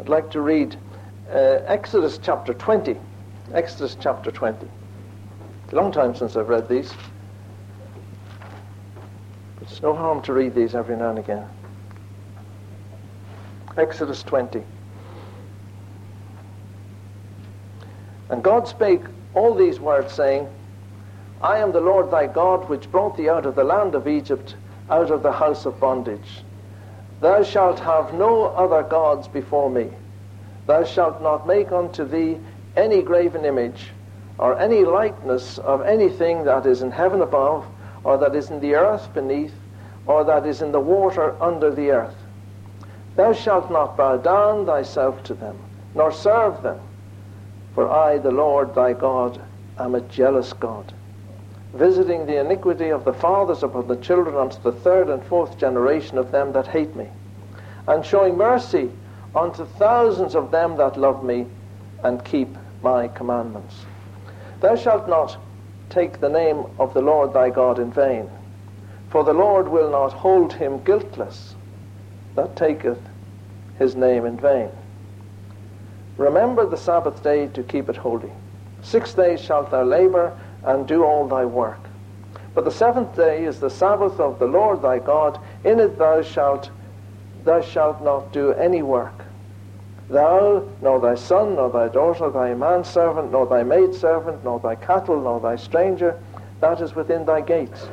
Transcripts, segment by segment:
I'd like to read uh, Exodus chapter 20. Exodus chapter 20. It's a long time since I've read these. It's no harm to read these every now and again. Exodus 20. And God spake all these words, saying, I am the Lord thy God, which brought thee out of the land of Egypt, out of the house of bondage. Thou shalt have no other gods before me. Thou shalt not make unto thee any graven image, or any likeness of anything that is in heaven above, or that is in the earth beneath, or that is in the water under the earth. Thou shalt not bow down thyself to them, nor serve them. For I, the Lord thy God, am a jealous God, visiting the iniquity of the fathers upon the children unto the third and fourth generation of them that hate me, and showing mercy unto thousands of them that love me and keep my commandments. Thou shalt not take the name of the Lord thy God in vain, for the Lord will not hold him guiltless that taketh his name in vain. Remember the Sabbath day to keep it holy. Six days shalt thou labor and do all thy work. But the seventh day is the Sabbath of the Lord thy God. In it thou shalt thou shalt not do any work. Thou, nor thy son, nor thy daughter, thy manservant, nor thy maidservant, nor thy cattle, nor thy stranger, that is within thy gates.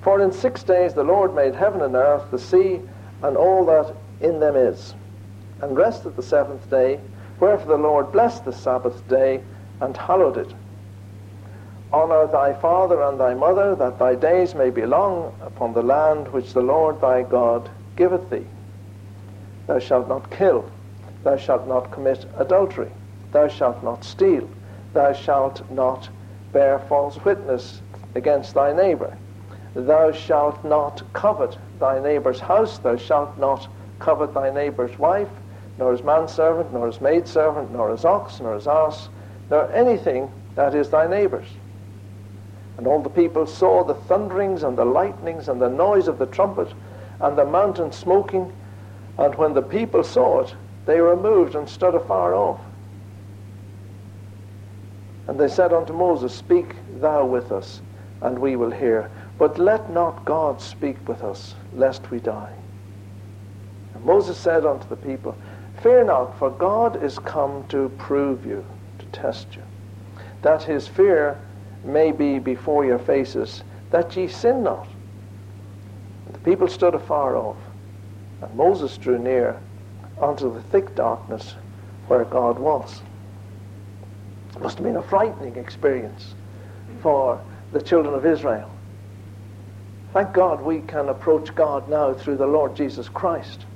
For in six days the Lord made heaven and earth, the sea, and all that in them is, and rested the seventh day. Wherefore the Lord blessed the Sabbath day and hallowed it. Honour thy father and thy mother, that thy days may be long upon the land which the Lord thy God giveth thee. Thou shalt not kill. Thou shalt not commit adultery. Thou shalt not steal. Thou shalt not bear false witness against thy neighbour. Thou shalt not covet thy neighbor's house. Thou shalt not covet thy neighbor's wife, nor his manservant, nor his maidservant, nor his ox, nor his ass, nor anything that is thy neighbour's. And all the people saw the thunderings and the lightnings and the noise of the trumpet and the mountain smoking. And when the people saw it, they removed and stood afar off. And they said unto Moses, Speak thou with us, and we will hear. But let not God speak with us, lest we die. And Moses said unto the people, Fear not, for God is come to prove you, to test you, that his fear may be before your faces, that ye sin not. And the people stood afar off, and Moses drew near unto the thick darkness where God was. It must have been a frightening experience for the children of Israel. Thank God we can approach God now through the Lord Jesus Christ.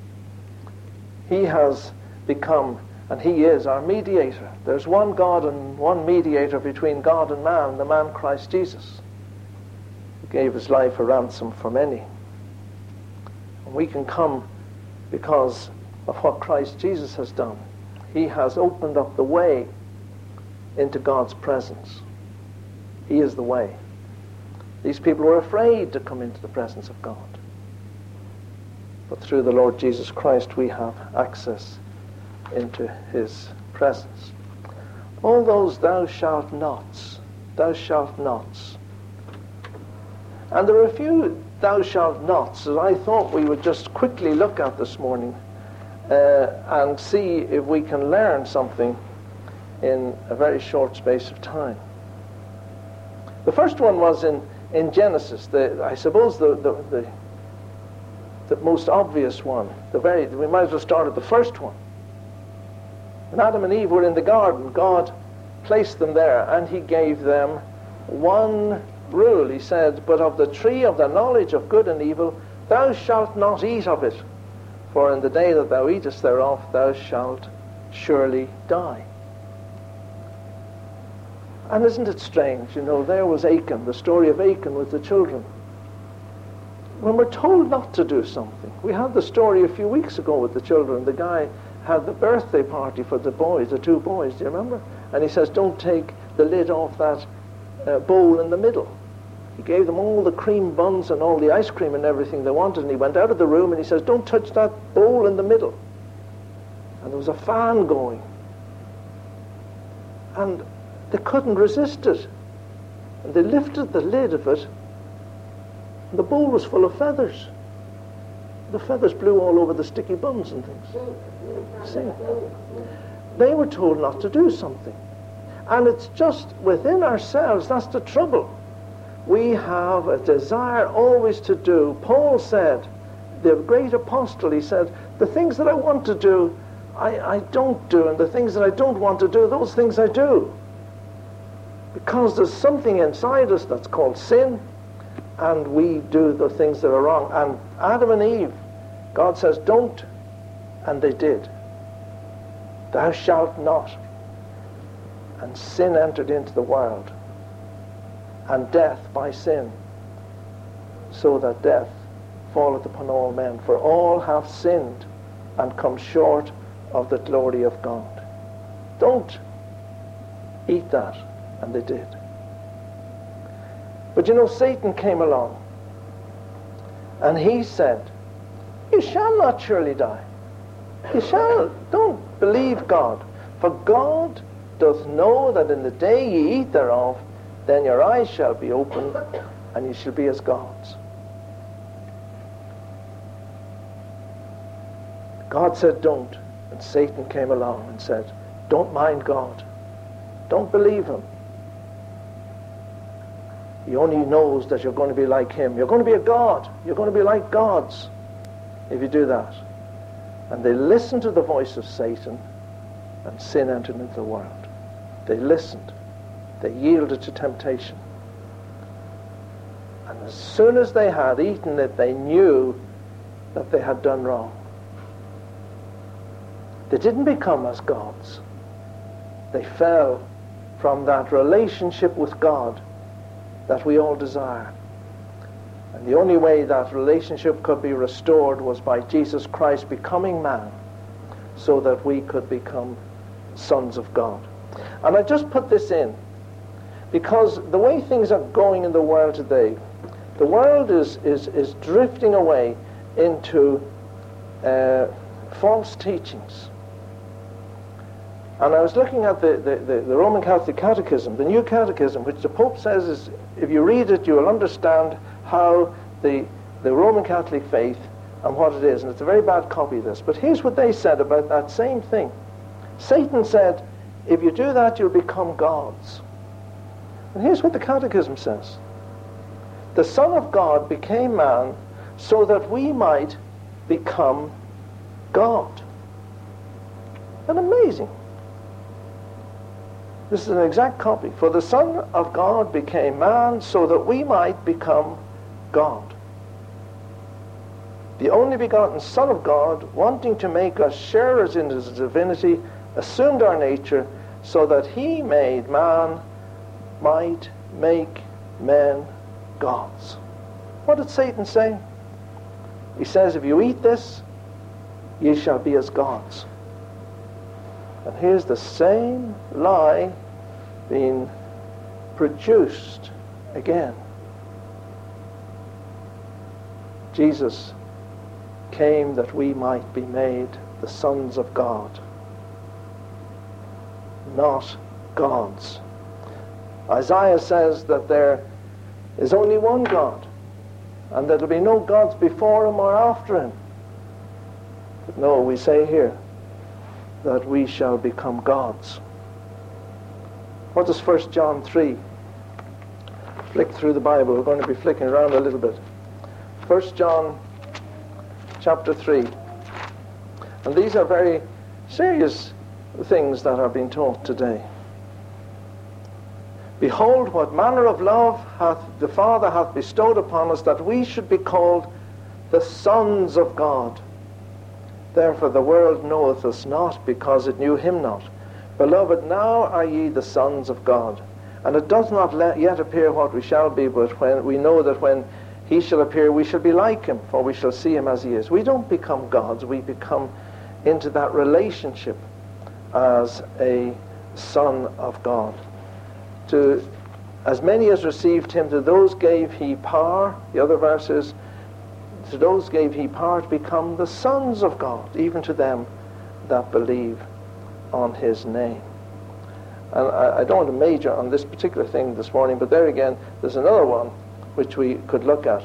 He has become, and He is our mediator. There's one God and one mediator between God and man, the man Christ Jesus, who gave His life a ransom for many. And we can come because of what Christ Jesus has done. He has opened up the way into God's presence. He is the way. These people were afraid to come into the presence of God. But through the Lord Jesus Christ, we have access into his presence. All those thou shalt nots, thou shalt nots. And there are a few thou shalt nots that I thought we would just quickly look at this morning uh, and see if we can learn something in a very short space of time. The first one was in, in Genesis, the, I suppose the, the, the, the most obvious one. The very, we might as well start at the first one. When Adam and Eve were in the garden, God placed them there and he gave them one rule. He said, But of the tree of the knowledge of good and evil, thou shalt not eat of it. For in the day that thou eatest thereof, thou shalt surely die. And isn't it strange? You know, there was Achan, the story of Achan with the children. When we're told not to do something, we had the story a few weeks ago with the children. The guy had the birthday party for the boys, the two boys, do you remember? And he says, don't take the lid off that uh, bowl in the middle. He gave them all the cream buns and all the ice cream and everything they wanted, and he went out of the room and he says, Don't touch that bowl in the middle. and there was a fan going. And they couldn't resist it. And they lifted the lid of it, and the bowl was full of feathers. The feathers blew all over the sticky buns and things. See? They were told not to do something. And it's just within ourselves, that's the trouble. We have a desire always to do. Paul said, the great apostle, he said, the things that I want to do, I, I don't do, and the things that I don't want to do, those things I do. Because there's something inside us that's called sin, and we do the things that are wrong. And Adam and Eve, God says, don't, and they did. Thou shalt not. And sin entered into the world, and death by sin, so that death falleth upon all men. For all have sinned and come short of the glory of God. Don't eat that. And they did. But you know, Satan came along and he said, You shall not surely die. You shall. Don't believe God. For God doth know that in the day ye eat thereof, then your eyes shall be opened, and ye shall be as gods. God said, Don't. And Satan came along and said, Don't mind God. Don't believe him. He only knows that you're going to be like him. You're going to be a God. You're going to be like gods if you do that. And they listened to the voice of Satan, and sin entered into the world. They listened. They yielded to temptation. And as soon as they had eaten it, they knew that they had done wrong. They didn't become as gods. They fell from that relationship with God that we all desire. And the only way that relationship could be restored was by Jesus Christ becoming man so that we could become sons of God. And I just put this in because the way things are going in the world today, the world is, is, is drifting away into uh, false teachings. And I was looking at the, the, the, the, Roman Catholic Catechism, the New Catechism, which the Pope says is, if you read it, you will understand how the, the Roman Catholic faith and what it is. And it's a very bad copy of this. But here's what they said about that same thing. Satan said, if you do that, you'll become gods. And here's what the Catechism says. The Son of God became man so that we might become God. And amazing. This is an exact copy. For the Son of God became man so that we might become God. The only begotten Son of God, wanting to make us sharers in his divinity, assumed our nature so that he made man might make men gods. What did Satan say? He says, if you eat this, ye shall be as gods. And here's the same lie being produced again. Jesus came that we might be made the sons of God, not gods. Isaiah says that there is only one God, and there will be no gods before him or after him. But no, we say here, that we shall become gods. What does 1 John 3? Flick through the Bible. We're going to be flicking around a little bit. 1 John chapter 3. And these are very serious things that are being taught today. Behold, what manner of love hath the Father hath bestowed upon us that we should be called the sons of God. Therefore the world knoweth us not, because it knew him not. Beloved, now are ye the sons of God. And it does not yet appear what we shall be, but when we know that when he shall appear, we shall be like him, for we shall see him as he is. We don't become gods, we become into that relationship as a son of God. To as many as received him, to those gave he power. The other verses to those gave he power to become the sons of God, even to them that believe on his name. And I, I, don't want to major on this particular thing this morning, but there again, there's another one which we could look at.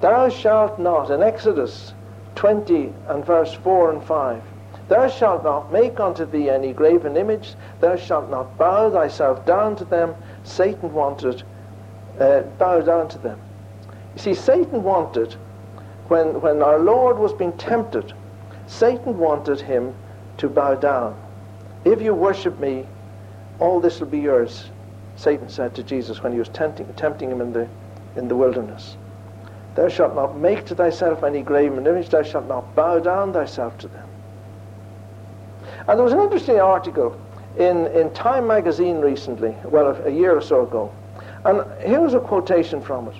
Thou shalt not, in Exodus 20 and verse 4 and 5, Thou shalt not make unto thee any graven image, thou shalt not bow thyself down to them. Satan wanted, uh, bow down to them. You see, Satan wanted, when, when our Lord was being tempted, Satan wanted him to bow down. If you worship me, all this will be yours, Satan said to Jesus when he was tempting, tempting him in the, in the wilderness. Thou shalt not make to thyself any graven image, thou shalt not bow down thyself to them. And there was an interesting article in, in Time magazine recently, well, a, a year or so ago. And here was a quotation from it.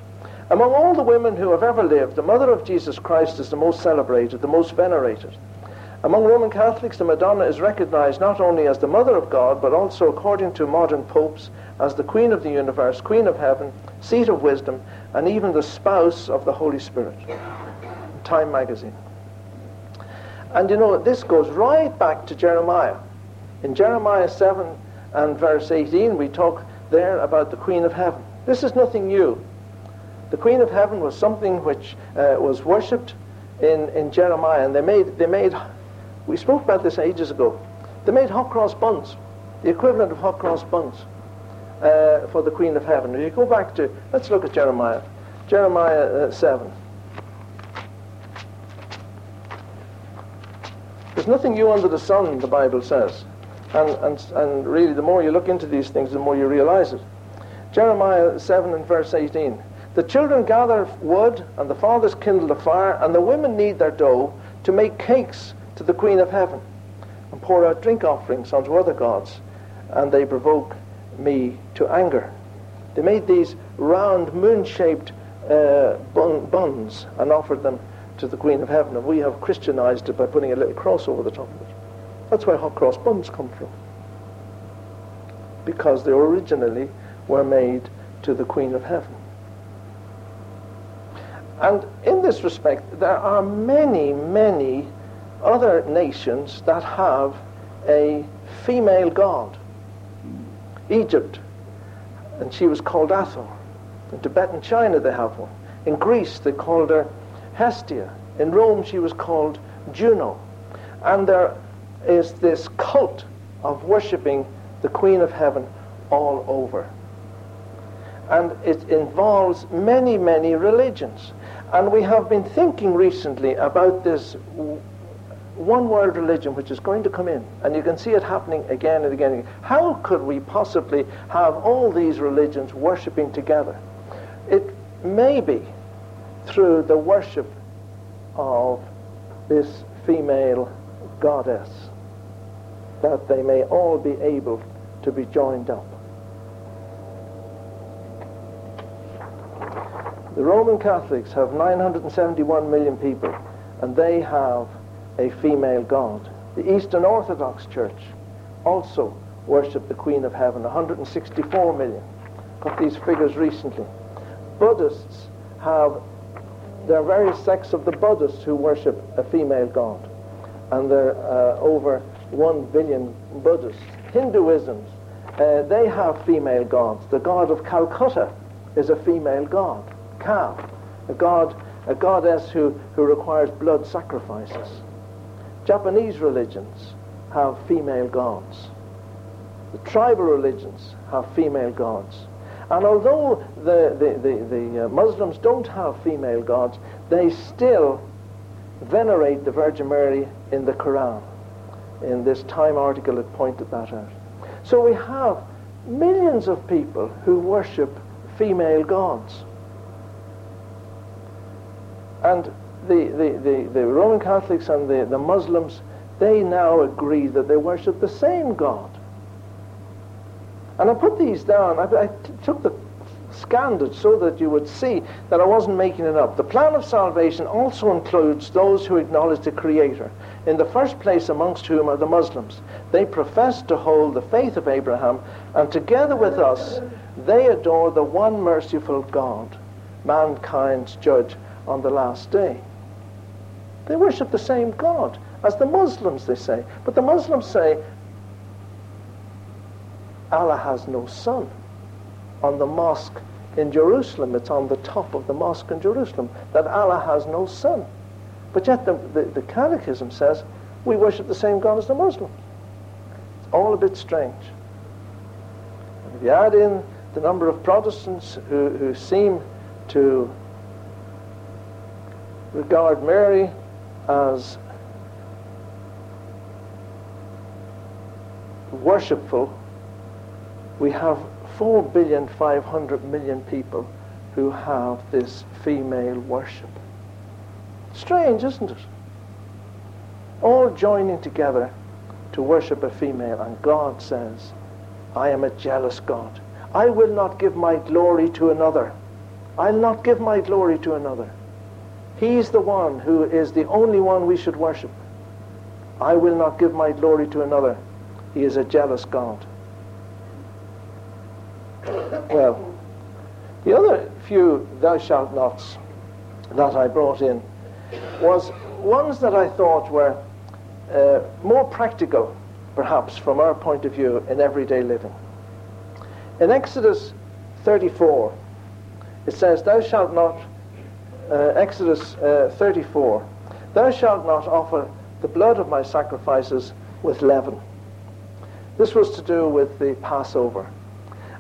Among all the women who have ever lived, the mother of Jesus Christ is the most celebrated, the most venerated. Among Roman Catholics, the Madonna is recognized not only as the mother of God, but also, according to modern popes, as the Queen of the universe, Queen of heaven, seat of wisdom, and even the spouse of the Holy Spirit. Time magazine. And you know, this goes right back to Jeremiah. In Jeremiah 7 and verse 18, we talk there about the Queen of Heaven. This is nothing new. The Queen of Heaven was something which uh, was worshipped in, in Jeremiah, and they made, they made, we spoke about this ages ago, they made hot cross buns, the equivalent of hot cross buns uh, for the Queen of Heaven. If you go back to, let's look at Jeremiah, Jeremiah uh, 7. There's nothing new under the sun, the Bible says. And, and, and really, the more you look into these things, the more you realize it. Jeremiah 7 and verse 18. The children gather wood, and the fathers kindle a fire, and the women knead their dough to make cakes to the Queen of Heaven, and pour out drink offerings unto other gods, and they provoke me to anger. They made these round, moon shaped uh, bun- buns and offered them to the Queen of Heaven, and we have Christianized it by putting a little cross over the top of it. That's where hot cross buns come from. Because they originally were made to the Queen of Heaven. And in this respect, there are many, many other nations that have a female god. Egypt, and she was called Hathor. In Tibet and China, they have one. In Greece, they called her Hestia. In Rome, she was called Juno. And there is this cult of worshipping the Queen of Heaven all over. And it involves many, many religions. And we have been thinking recently about this one world religion which is going to come in. And you can see it happening again and again. How could we possibly have all these religions worshipping together? It may be through the worship of this female goddess that they may all be able to be joined up. The Roman Catholics have 971 million people, and they have a female god. The Eastern Orthodox Church also worshipped the Queen of Heaven, 164 million. Got these figures recently. Buddhists have there are various sects of the Buddhists who worship a female god, and there are uh, over one billion Buddhists. Hinduism, uh, they have female gods. The god of Calcutta is a female god, Kali, a god, a goddess who, who requires blood sacrifices. Japanese religions have female gods. The tribal religions have female gods. And although the, the, the, the uh, Muslims don't have female gods, they still venerate the Virgin Mary in the Quran. In this Time article, it pointed that out. So we have millions of people who worship female gods. And the, the, the, the Roman Catholics and the, the Muslims, they now agree that they worship the same God. And I put these down. I, took the scanned so that you would see that I wasn't making it up. The plan of salvation also includes those who acknowledge the Creator, in the first place amongst whom are the Muslims. They profess to hold the faith of Abraham, and together with us, they adore the one merciful God, mankind's judge on the last day. They worship the same God. as the Muslims, they say. But the Muslims say Allah has no son. On the mosque in Jerusalem, it's on the top of the mosque in Jerusalem, that Allah has no son. But yet the, the, the Catechism says we worship the same God as the Muslims. It's all a bit strange. And if you add in the number of Protestants who, who seem to regard Mary as worshipful, we have 4 billion 500 million people who have this female worship. Strange, isn't it? All joining together to worship a female, and God says, I am a jealous God. I will not give my glory to another. I'll not give my glory to another. He's the one who is the only one we should worship. I will not give my glory to another. He is a jealous God. Well, the other few thou shalt nots that I brought in was ones that I thought were uh, more practical, perhaps, from our point of view in everyday living. In Exodus 34, it says, Thou shalt not, uh, Exodus uh, 34, Thou shalt not offer the blood of my sacrifices with leaven. This was to do with the Passover.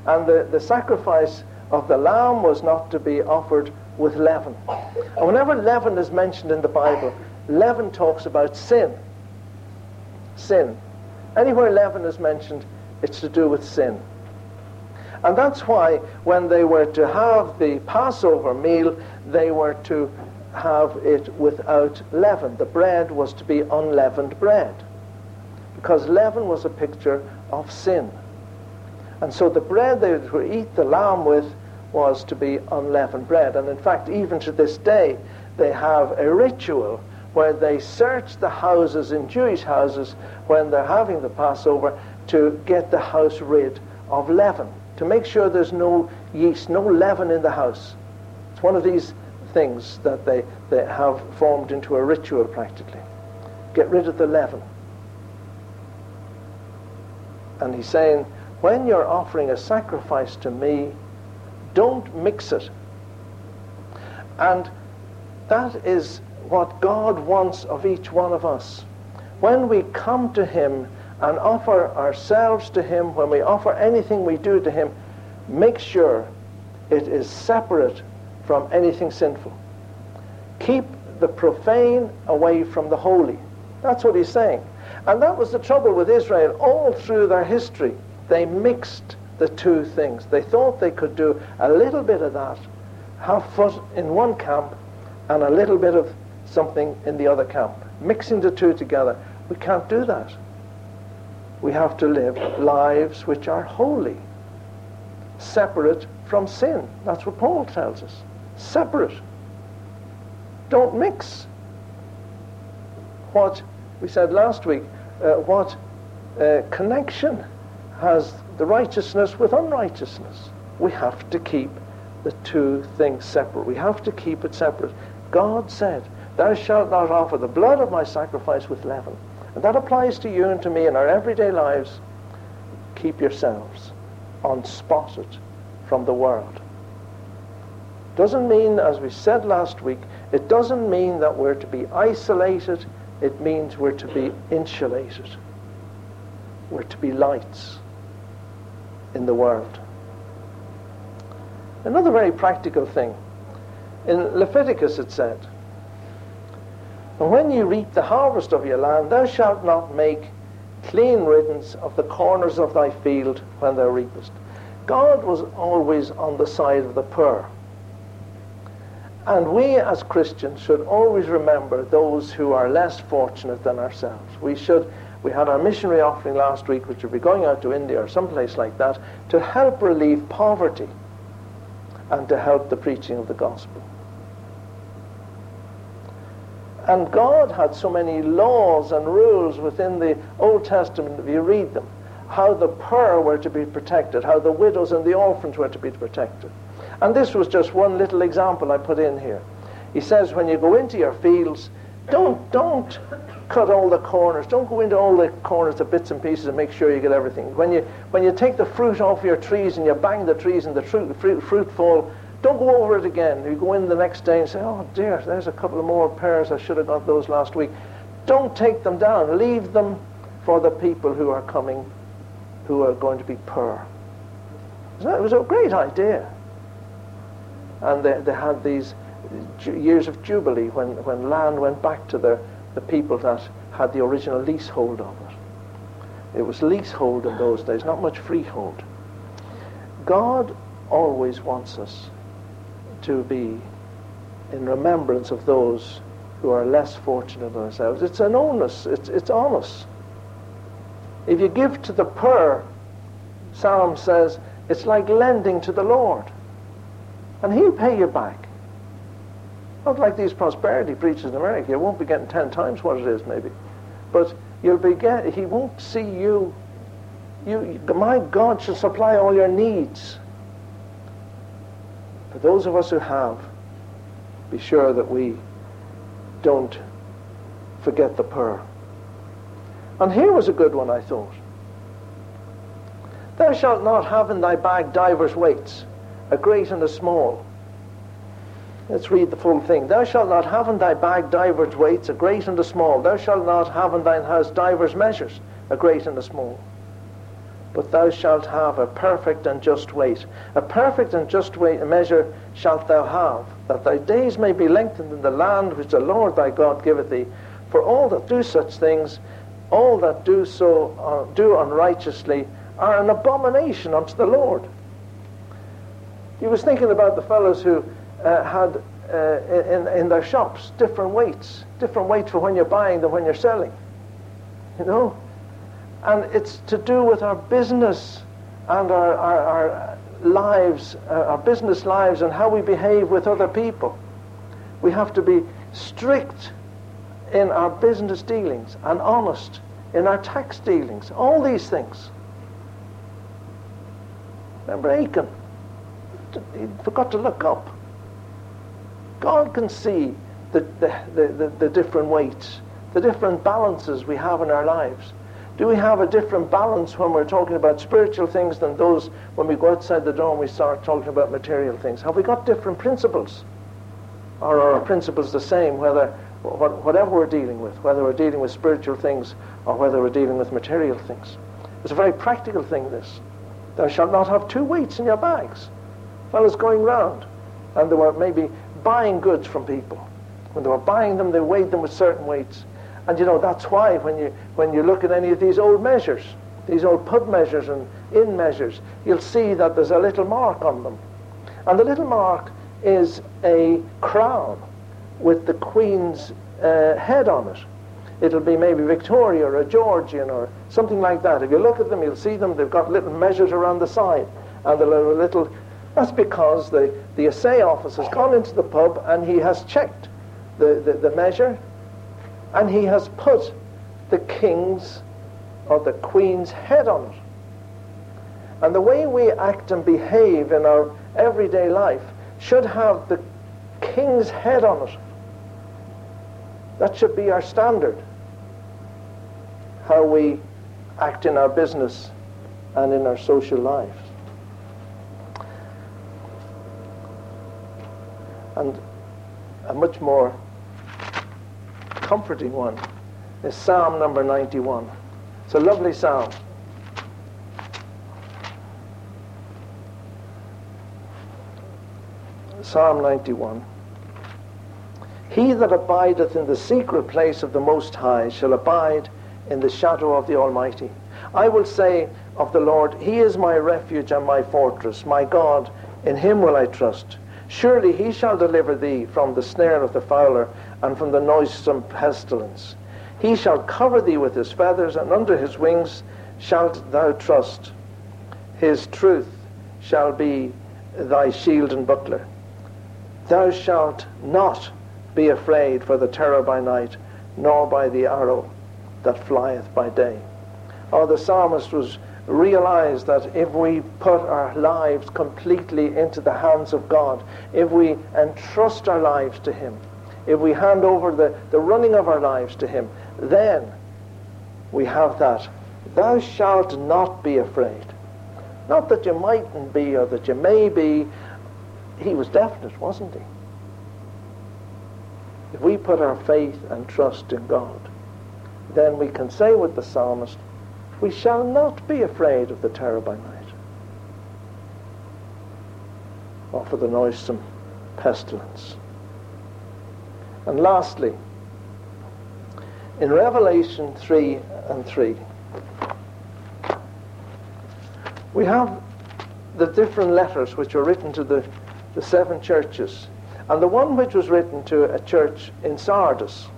And the, the sacrifice of the lamb was not to be offered with leaven. And whenever leaven is mentioned in the Bible, leaven talks about sin. Sin. Anywhere leaven is mentioned, it's to do with sin. And that's why when they were to have the Passover meal, they were to have it without leaven. The bread was to be unleavened bread. Because leaven was a picture of sin. And so the bread they would eat the lamb with was to be unleavened bread. And in fact, even to this day, they have a ritual where they search the houses in Jewish houses when they're having the Passover to get the house rid of leaven, to make sure there's no yeast, no leaven in the house. It's one of these things that they, they have formed into a ritual practically. Get rid of the leaven. And he's saying, when you're offering a sacrifice to me, don't mix it. And that is what God wants of each one of us. When we come to Him and offer ourselves to Him, when we offer anything we do to Him, make sure it is separate from anything sinful. Keep the profane away from the holy. That's what he's saying. And that was the trouble with Israel all through their history. They mixed the two things. They thought they could do a little bit of that, half foot in one camp, and a little bit of something in the other camp. Mixing the two together. We can't do that. We have to live lives which are holy, separate from sin. That's what Paul tells us. Separate. Don't mix. What we said last week, uh, what uh, connection has the righteousness with unrighteousness. We have to keep the two things separate. We have to keep it separate. God said, Thou shalt not offer the blood of my sacrifice with leaven. And that applies to you and to me in our everyday lives. Keep yourselves unspotted from the world. Doesn't mean, as we said last week, it doesn't mean that we're to be isolated. It means we're to be insulated. We're to be lights in the world. Another very practical thing. In Leviticus it said, And when you reap the harvest of your land, thou shalt not make clean riddance of the corners of thy field when thou reapest. God was always on the side of the poor. And we as Christians should always remember those who are less fortunate than ourselves. We should we had our missionary offering last week, which will be going out to India or someplace like that, to help relieve poverty and to help the preaching of the gospel. And God had so many laws and rules within the Old Testament, if you read them, how the poor were to be protected, how the widows and the orphans were to be protected. And this was just one little example I put in here. He says, when you go into your fields, Don't, don't cut all the corners. Don't go into all the corners, the bits and pieces, and make sure you get everything. When you, when you take the fruit off your trees and you bang the trees and the fruit, fruit, fruit fall, don't go over it again. You go in the next day and say, oh dear, there's a couple of more pears. I should have got those last week. Don't take them down. Leave them for the people who are coming, who are going to be poor. It was a great idea. And they, they had these years of jubilee when, when land went back to the, the people that had the original leasehold of it. It was leasehold in those days, not much freehold. God always wants us to be in remembrance of those who are less fortunate than ourselves. It's an onus, it's, it's on us. If you give to the poor, Psalm says, it's like lending to the Lord. And he'll pay you back. Not like these prosperity preachers in America. You won't be getting ten times what it is, maybe. But you'll be get, he won't see you. You, my God shall supply all your needs. For those of us who have, be sure that we don't forget the poor. And here was a good one, I thought. Thou shalt not have in thy bag divers weights, a great and a small. Let's read the full thing. Thou shalt not have in thy bag divers weights, a great and a small. Thou shalt not have in thine house divers measures, a great and a small but thou shalt have a perfect and just weight. A perfect and just weight measure shalt thou have, that thy days may be lengthened in the land which the Lord thy God giveth thee. For all that do such things, all that do so uh, do unrighteously, are an abomination unto the Lord. He was thinking about the fellows who uh, had uh, in, in their shops different weights, different weights for when you're buying than when you're selling. You know, and it's to do with our business and our, our, our lives, uh, our business lives, and how we behave with other people. We have to be strict in our business dealings and honest in our tax dealings. All these things. Remember Achan? He forgot to look up. God can see the, the, the, the, different weights, the different balances we have in our lives. Do we have a different balance when we're talking about spiritual things than those when we go outside the door and we start talking about material things? Have we got different principles? Or are our principles the same, whether whatever we're dealing with, whether we're dealing with spiritual things or whether we're dealing with material things? It's a very practical thing, this. Thou shalt not have two weights in your bags. Fellows going round, and they were maybe buying goods from people. When they were buying them, they weighed them with certain weights. And you know, that's why when you, when you look at any of these old measures, these old pub measures and in measures, you'll see that there's a little mark on them. And the little mark is a crown with the Queen's uh, head on it. It'll be maybe Victoria or a Georgian or something like that. If you look at them, you'll see them. They've got little measures around the side. And the little, little that's because the, the assay office has gone into the pub and he has checked the, the, the measure and he has put the king's or the queen's head on it. And the way we act and behave in our everyday life should have the king's head on it. That should be our standard. How we act in our business and in our social lives. And a much more comforting one is Psalm number 91. It's a lovely psalm. Psalm 91. He that abideth in the secret place of the Most High shall abide in the shadow of the Almighty. I will say of the Lord, He is my refuge and my fortress, my God, in Him will I trust. Surely He shall deliver thee from the snare of the fowler and from the noisome pestilence. He shall cover thee with his feathers, and under his wings shalt thou trust. His truth shall be thy shield and buckler. Thou shalt not be afraid for the terror by night, nor by the arrow that flieth by day. Oh, the psalmist was realized that if we put our lives completely into the hands of God, if we entrust our lives to Him, if we hand over the, the running of our lives to Him, then we have that. Thou shalt not be afraid. Not that you mightn't be or that you may be. He was definite, wasn't he? If we put our faith and trust in God, then we can say with the psalmist, We shall not be afraid of the terror by night, or for the noisome pestilence. And lastly, in Revelation 3 and 3, we have the different letters which were written to the, the seven churches. And the one which was written to a church in Sardis,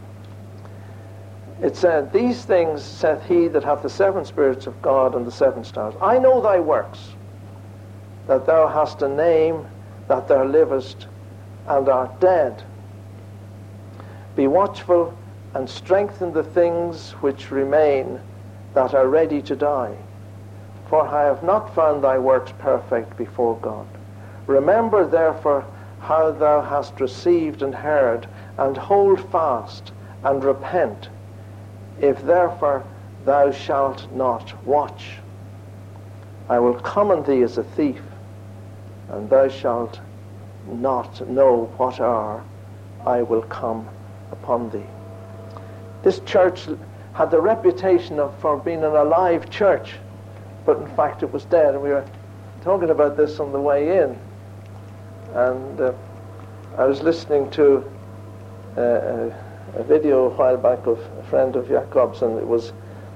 it said, These things saith he that hath the seven spirits of God and the seven stars. I know thy works, that thou hast a name, that thou livest, and art dead. Be watchful and strengthen the things which remain that are ready to die. For I have not found thy works perfect before God. Remember therefore how thou hast received and heard, and hold fast and repent. If therefore thou shalt not watch, I will come on thee as a thief, and thou shalt not know what hour I will come upon thee. This church had the reputation of for being an alive church, but in fact it was dead. And we were talking about this on the way in, and uh, I was listening to uh, a, a, video a while back of a friend of Jacob's, and it was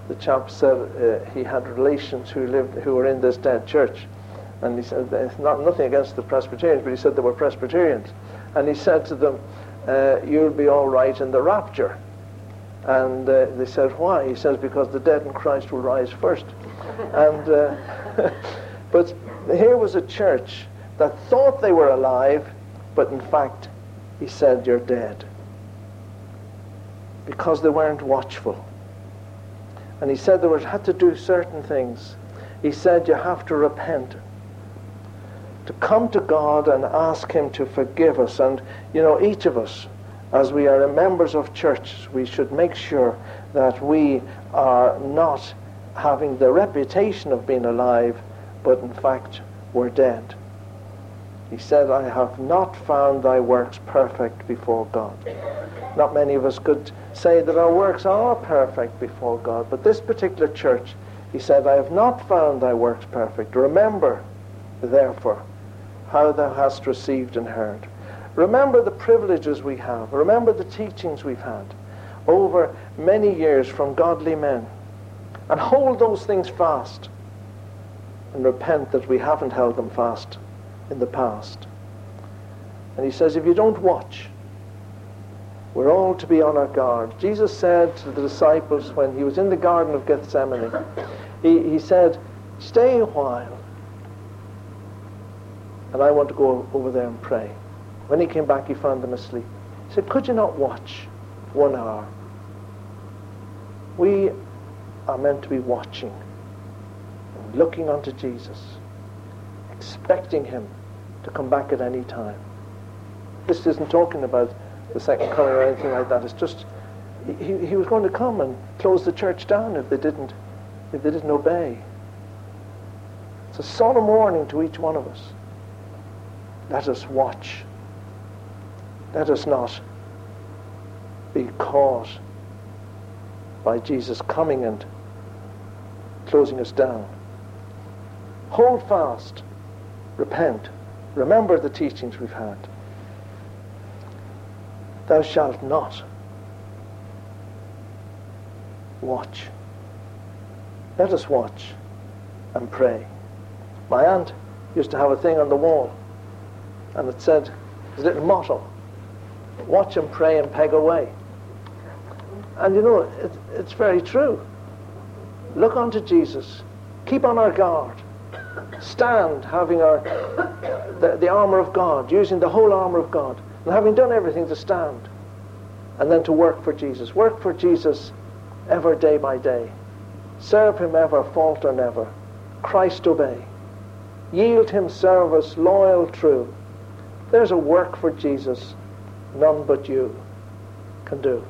the chap said uh, he had relations who lived who were in this dead church, and he said not nothing against the Presbyterians, but he said they were Presbyterians, and he said to them, uh, "You'll be all right in the rapture." And uh, they said, "Why?" He says, "Because the dead in Christ will rise first. and uh, but here was a church that thought they were alive, but in fact, he said, "You're dead," because they weren't watchful. And he said they were, had to do certain things. He said, "You have to repent." To come to God and ask Him to forgive us. And, you know, each of us, as we are members of churches, we should make sure that we are not having the reputation of being alive, but in fact we're dead. He said, I have not found thy works perfect before God. Not many of us could say that our works are perfect before God, but this particular church, he said, I have not found thy works perfect. Remember, therefore, how thou hast received and heard. Remember the privileges we have. Remember the teachings we've had over many years from godly men. And hold those things fast. And repent that we haven't held them fast in the past. And he says, if you don't watch, we're all to be on our guard. Jesus said to the disciples when he was in the Garden of Gethsemane, he, he said, Stay a while and I want to go over there and pray. When he came back, he found them asleep. He said, Could you not watch one hour? We are meant to be watching and looking unto Jesus, expecting him to come back at any time. This isn't talking about the second coming or anything like that. It's just he, he was going to come and close the church down if they didn't if they didn't obey. It's a solemn warning to each one of us. Let us watch. Let us not be caught by Jesus coming and closing us down. Hold fast. Repent. Remember the teachings we've had. Thou shalt not watch. Let us watch and pray. My aunt used to have a thing on the wall and it said, his little motto, watch and pray and peg away. And you know, it, it's very true. Look unto Jesus. Keep on our guard. Stand having our the, the armor of God, using the whole armor of God, and having done everything to stand. And then to work for Jesus. Work for Jesus ever day by day. Serve him ever, falter never. Christ obey. Yield him service, loyal, true. There's a work for Jesus, none but you. can do.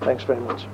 Thanks very much.